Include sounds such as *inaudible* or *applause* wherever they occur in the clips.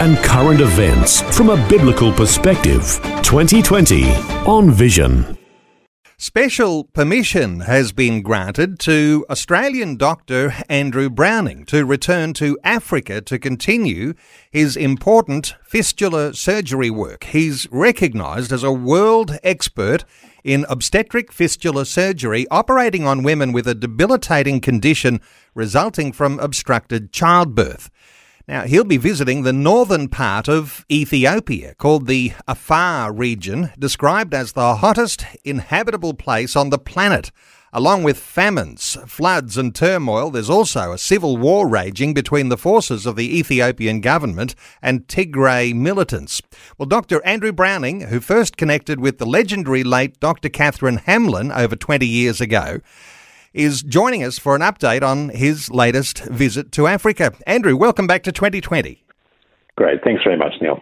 and current events from a biblical perspective. 2020 on Vision. Special permission has been granted to Australian doctor Andrew Browning to return to Africa to continue his important fistula surgery work. He's recognised as a world expert in obstetric fistula surgery, operating on women with a debilitating condition resulting from obstructed childbirth. Now, he'll be visiting the northern part of Ethiopia, called the Afar region, described as the hottest inhabitable place on the planet. Along with famines, floods, and turmoil, there's also a civil war raging between the forces of the Ethiopian government and Tigray militants. Well, Dr. Andrew Browning, who first connected with the legendary late Dr. Catherine Hamlin over 20 years ago, is joining us for an update on his latest visit to Africa. Andrew, welcome back to 2020. Great. Thanks very much, Neil.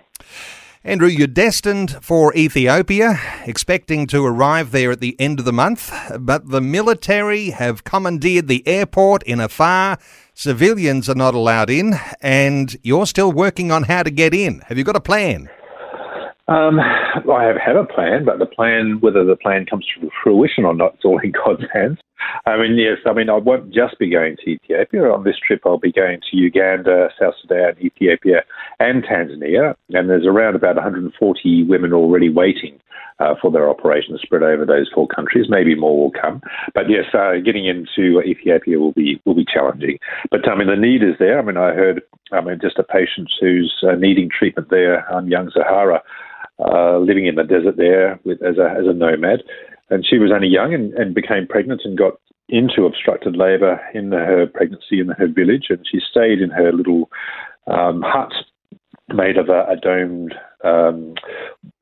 Andrew, you're destined for Ethiopia, expecting to arrive there at the end of the month, but the military have commandeered the airport in Afar. Civilians are not allowed in, and you're still working on how to get in. Have you got a plan? Um, I have, have a plan, but the plan, whether the plan comes to fruition or not, it's all in *laughs* God's hands. I mean, yes, I mean, I won't just be going to Ethiopia. On this trip, I'll be going to Uganda, South Sudan, Ethiopia, and Tanzania. And there's around about 140 women already waiting uh, for their operation spread over those four countries. Maybe more will come. But yes, uh, getting into Ethiopia will be will be challenging. But I mean, the need is there. I mean, I heard, I mean, just a patient who's uh, needing treatment there, young Zahara, uh, living in the desert there with, as a as a nomad. And she was only young and, and became pregnant and got into obstructed labour in her pregnancy in her village, and she stayed in her little um, hut made of a, a domed um,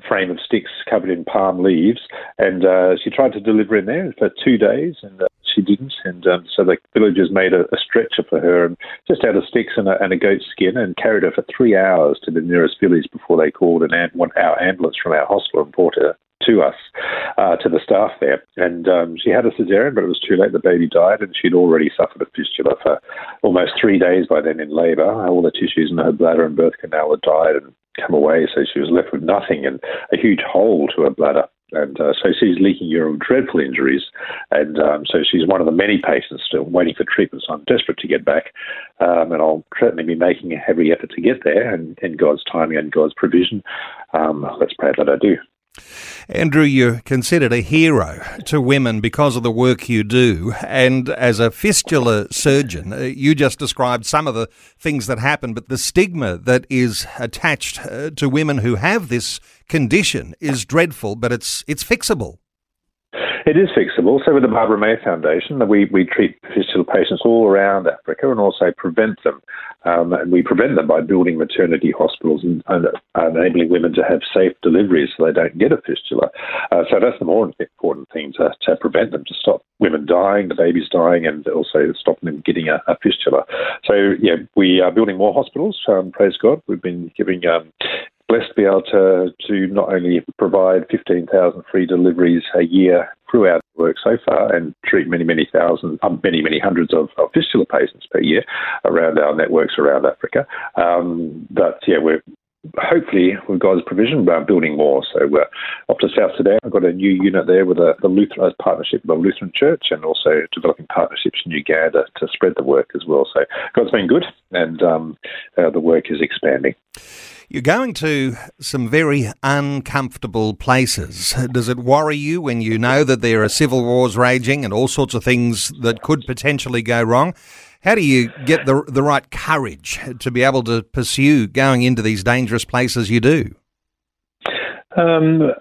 frame of sticks covered in palm leaves, and uh, she tried to deliver in there for two days, and uh, she didn't, and um, so the villagers made a, a, stretcher for her, and just out of sticks and a, and a goat skin, and carried her for three hours to the nearest village before they called an one our ambulance from our hospital and brought her to us, uh, to the staff there. And um, she had a cesarean, but it was too late. The baby died, and she'd already suffered a fistula for almost three days by then in labour. All the tissues in her bladder and birth canal had died and come away, so she was left with nothing and a huge hole to her bladder. And uh, so she's leaking urine, dreadful injuries. And um, so she's one of the many patients still waiting for treatment. So I'm desperate to get back. Um, and I'll certainly be making every effort to get there and in God's timing and God's provision. Um, let's pray that I do. Andrew, you're considered a hero to women because of the work you do. And as a fistula surgeon, uh, you just described some of the things that happen, but the stigma that is attached uh, to women who have this condition is dreadful, but it's, it's fixable. It is fixable. So with the Barbara May Foundation, we, we treat fistula patients all around Africa and also prevent them. Um, and we prevent them by building maternity hospitals and, and enabling women to have safe deliveries so they don't get a fistula. Uh, so that's the more important thing to, to prevent them, to stop women dying, the babies dying, and also stop them getting a, a fistula. So, yeah, we are building more hospitals. Um, praise God. We've been giving um, blessed to be able to, to not only provide 15,000 free deliveries a year through our work so far and treat many, many thousands, um, many, many hundreds of, of, fistula patients per year around our networks around Africa. Um, but yeah, we're hopefully with God's provision, we're building more. So we're off to South Sudan. I've got a new unit there with a, the Lutheran partnership with the Lutheran Church and also developing partnerships in Uganda to spread the work as well. So God's been good and um, uh, the work is expanding. You're going to some very uncomfortable places. Does it worry you when you know that there are civil wars raging and all sorts of things that could potentially go wrong? How do you get the the right courage to be able to pursue going into these dangerous places you do? Um,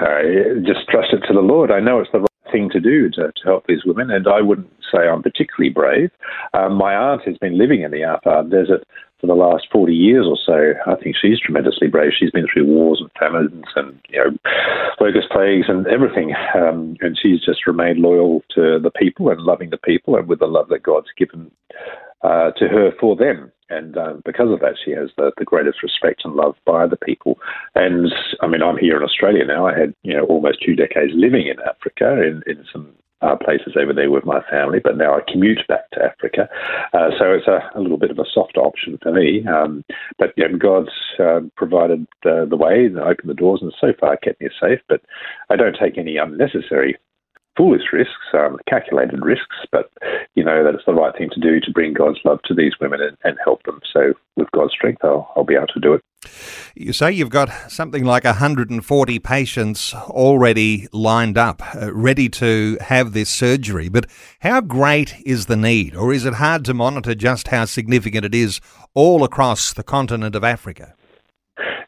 I just trust it to the Lord. I know it's the right thing to do to, to help these women, and I wouldn't say I'm particularly brave. Um, my aunt has been living in the Afar Desert for the last 40 years or so. I think she's tremendously brave. She's been through wars and famines and, you know, locust plagues and everything. Um, and she's just remained loyal to the people and loving the people and with the love that God's given uh, to her for them. And um, because of that, she has the, the greatest respect and love by the people. And I mean, I'm here in Australia now. I had, you know, almost two decades living in Africa in, in some uh, places over there with my family, but now I commute back to Africa. Uh, so it's a, a, little bit of a softer option for me. Um, but God's uh, provided the way and opened the doors and so far kept me safe. But I don't take any unnecessary foolish risks, um, calculated risks, but you know that it's the right thing to do to bring God's love to these women and, and help them. So, with God's strength, I'll, I'll, be able to do it. You say you've got something like 140 patients already lined up, uh, ready to have this surgery, but how great is the need, or is it hard to monitor just how significant it is all across the continent of Africa?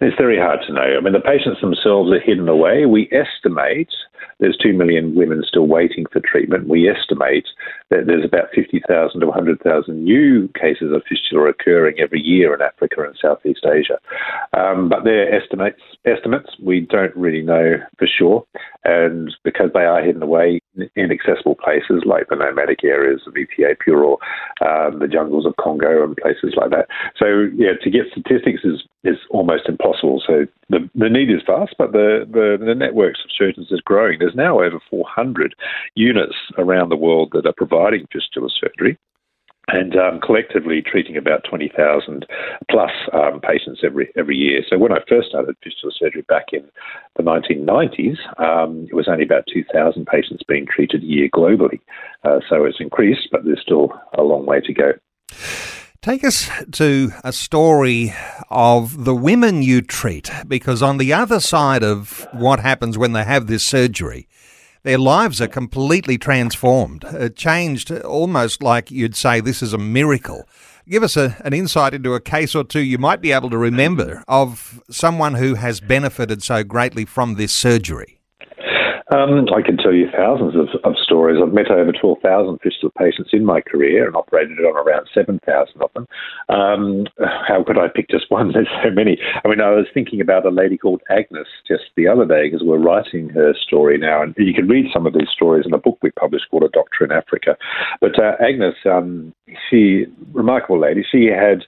It's very hard to know. I mean, the patients themselves are hidden away. We estimate there's 2 million women still waiting for treatment. We estimate that there's about 50,000 to 100,000 new cases of fistula occurring every year in Africa and Southeast Asia. Um, but they're estimates. Estimates. We don't really know for sure. And because they are hidden away in inaccessible places like the nomadic areas of Ethiopia or um, the jungles of Congo and places like that. So, yeah, to get statistics is, is almost impossible. So the, the need is vast, but the, the, the networks of surgeons is growing. There's now over 400 units around the world that are providing fistula surgery and um, collectively treating about 20,000 plus um, patients every every year. So when I first started fistula surgery back in the 1990s, um, it was only about 2,000 patients being treated a year globally. Uh, so it's increased, but there's still a long way to go. Take us to a story of the women you treat, because on the other side of what happens when they have this surgery, their lives are completely transformed, uh, changed almost like you'd say this is a miracle. Give us a, an insight into a case or two you might be able to remember of someone who has benefited so greatly from this surgery. Um, I can tell you thousands of, of stories. I've met over 12,000 fistula patients in my career and operated on around 7,000 of them. Um, how could I pick just *laughs* one? There's so many. I mean, I was thinking about a lady called Agnes just the other day because we're writing her story now, and you can read some of these stories in a book we published called A Doctor in Africa. But uh, Agnes, um, she, remarkable lady, she had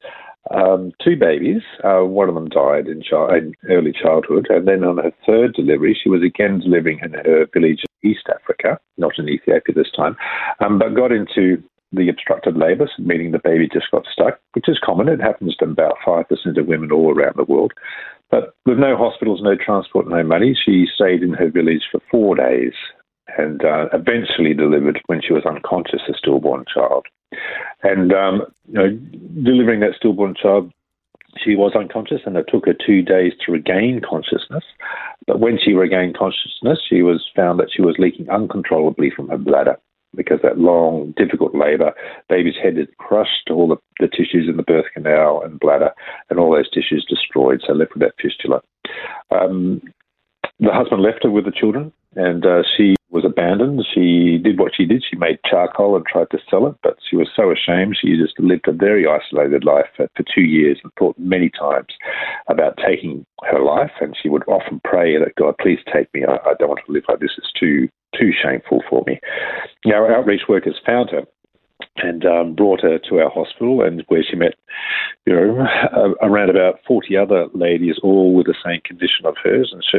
um, two babies. Uh, one of them died in, child, in, early childhood, and then on her third delivery, she was again delivering in her village in East Africa, not in Ethiopia this time, um, but got into the obstructed labour, meaning the baby just got stuck, which is common. It happens to about 5% of women all around the world. But with no hospitals, no transport, no money, she stayed in her village for four days and uh, eventually delivered when she was unconscious, a stillborn child. And um, you know, delivering that stillborn child, she was unconscious, and it took her two days to regain consciousness. But when she regained consciousness, she was found that she was leaking uncontrollably from her bladder because that long, difficult labour, baby's head had crushed all the, the tissues in the birth canal and bladder, and all those tissues destroyed, so left with that fistula. Um, the husband left her with the children, and uh, she was abandoned. She did what she did. She made charcoal and tried to sell it, but she was so ashamed. She just lived a very isolated life for, for two years and thought many times about taking her life. And she would often pray that God, please take me. I, I don't want to live like this. It's too too shameful for me. Our outreach workers found her and um, brought her to our hospital, and where she met, you know, around about forty other ladies, all with the same condition of hers, and so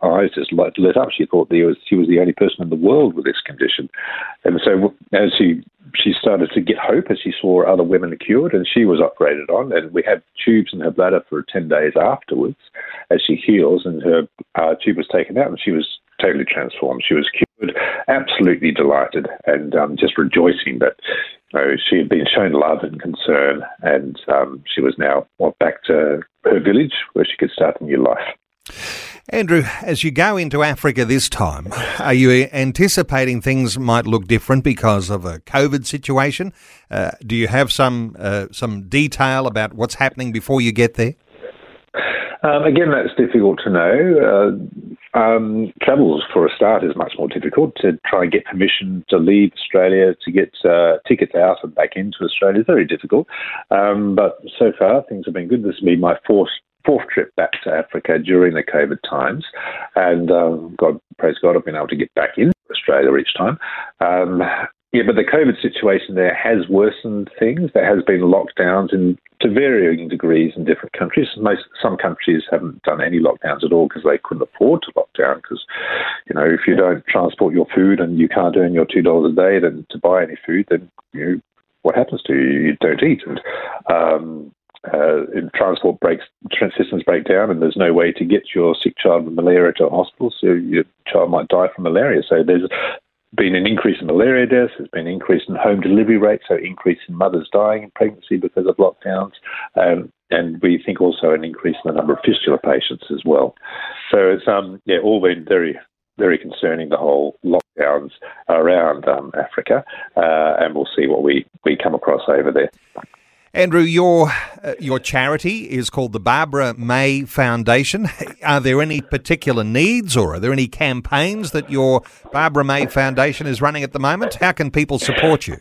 her eyes just lit, lit up. She thought was, she was the only person in the world with this condition, and so as she she started to get hope as she saw other women cured, and she was operated on, and we had tubes in her bladder for ten days afterwards as she heals, and her uh, tube was taken out, and she was totally transformed. She was cured, absolutely delighted, and um, just rejoicing that know, she had been shown love and concern, and um, she was now well, back to her village where she could start a new life. Andrew, as you go into Africa this time, are you anticipating things might look different because of a COVID situation? Uh, do you have some uh, some detail about what's happening before you get there? Um, again, that's difficult to know. Uh, Um, for a start, is much more difficult. To try and get permission to leave Australia, to get uh, tickets out and back into Australia is very difficult. Um, but so far, things have been good. This will be my fourth fourth trip back to Africa during the COVID times, and um, God, praise God, I've been able to get back in Australia each time. Um, yeah, but the COVID situation there has worsened things. There has been lockdowns in to varying degrees in different countries. Most some countries haven't done any lockdowns at all because they couldn't afford to lock down. Because you know, if you don't transport your food and you can't earn your two dollars a day then to buy any food, then you know, what happens to you? You don't eat. And um, uh, transport breaks, systems break down, and there's no way to get your sick child with malaria to a hospital, so your child might die from malaria. So there's been an increase in malaria deaths, there's been an increase in home delivery rates, so increase in mothers dying in pregnancy because of lockdowns, um, and we think also an increase in the number of fistula patients as well. So it's um, yeah, all been very very concerning the whole lockdowns around um, Africa, uh, and we'll see what we, we come across over there. Andrew, your uh, your charity is called the Barbara May Foundation. *laughs* Are there any particular needs, or are there any campaigns that your Barbara May Foundation is running at the moment? How can people support you?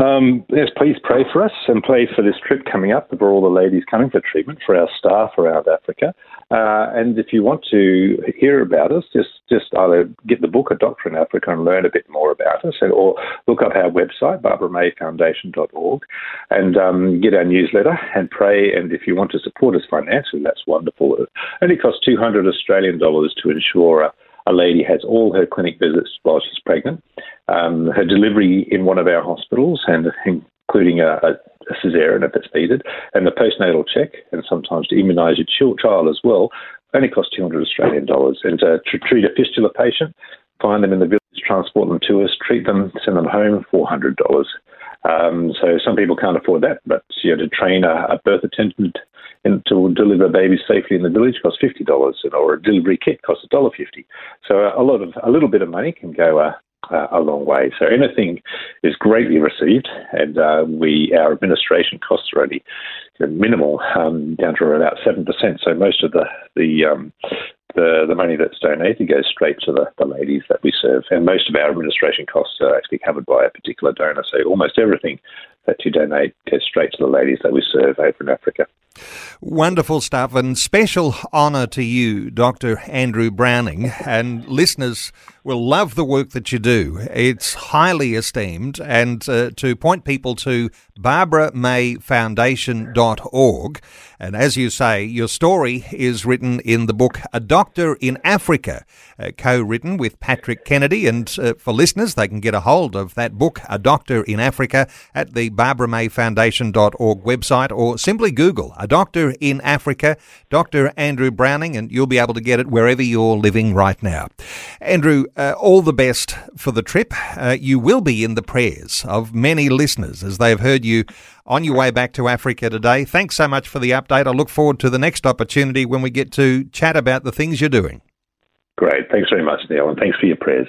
Um, yes, please pray for us and pray for this trip coming up for all the ladies coming for treatment, for our staff around Africa. Uh, and if you want to hear about us, just, just either get the book, A Doctor in Africa, and learn a bit more about us, and, or look up our website, barbaramayfoundation.org, and um, get our newsletter and pray. And if you want to support us financially, that's wonderful. It only costs 200 Australian dollars to ensure a, a lady has all her clinic visits while she's pregnant um, her delivery in one of our hospitals, and including a, a, a cesarean if it's needed, and the postnatal check, and sometimes to immunise your child as well, only costs 200 Australian dollars. And to treat a fistula patient, find them in the village, transport them to us, treat them, send them home, $400. Um, so some people can't afford that, but you know, to train a, a birth attendant in, to deliver babies safely in the village costs fifty dollars, or a delivery kit costs a dollar fifty. So a lot of a little bit of money can go uh, uh, a long way. So anything is greatly received, and uh, we our administration costs are only minimal, um, down to about seven percent. So most of the the um, the, the money that's donated goes straight to the, the ladies that we serve, and most of our administration costs are actually covered by a particular donor. So almost everything that you donate goes straight to the ladies that we serve over in Africa. Wonderful stuff, and special honour to you, Dr. Andrew Browning. And listeners will love the work that you do. It's highly esteemed. And uh, to point people to barbaramayfoundation.org. And as you say, your story is written in the book A Doctor in Africa, uh, co written with Patrick Kennedy. And uh, for listeners, they can get a hold of that book, A Doctor in Africa, at the barbaramayfoundation.org website or simply Google A Doctor in Africa, Dr. Andrew Browning, and you'll be able to get it wherever you're living right now. Andrew, uh, all the best for the trip. Uh, you will be in the prayers of many listeners as they've heard you on your way back to Africa today. Thanks so much for the update. I look forward to the next opportunity when we get to chat about the things you're doing. Great. Thanks very much, Neil, and thanks for your prayers.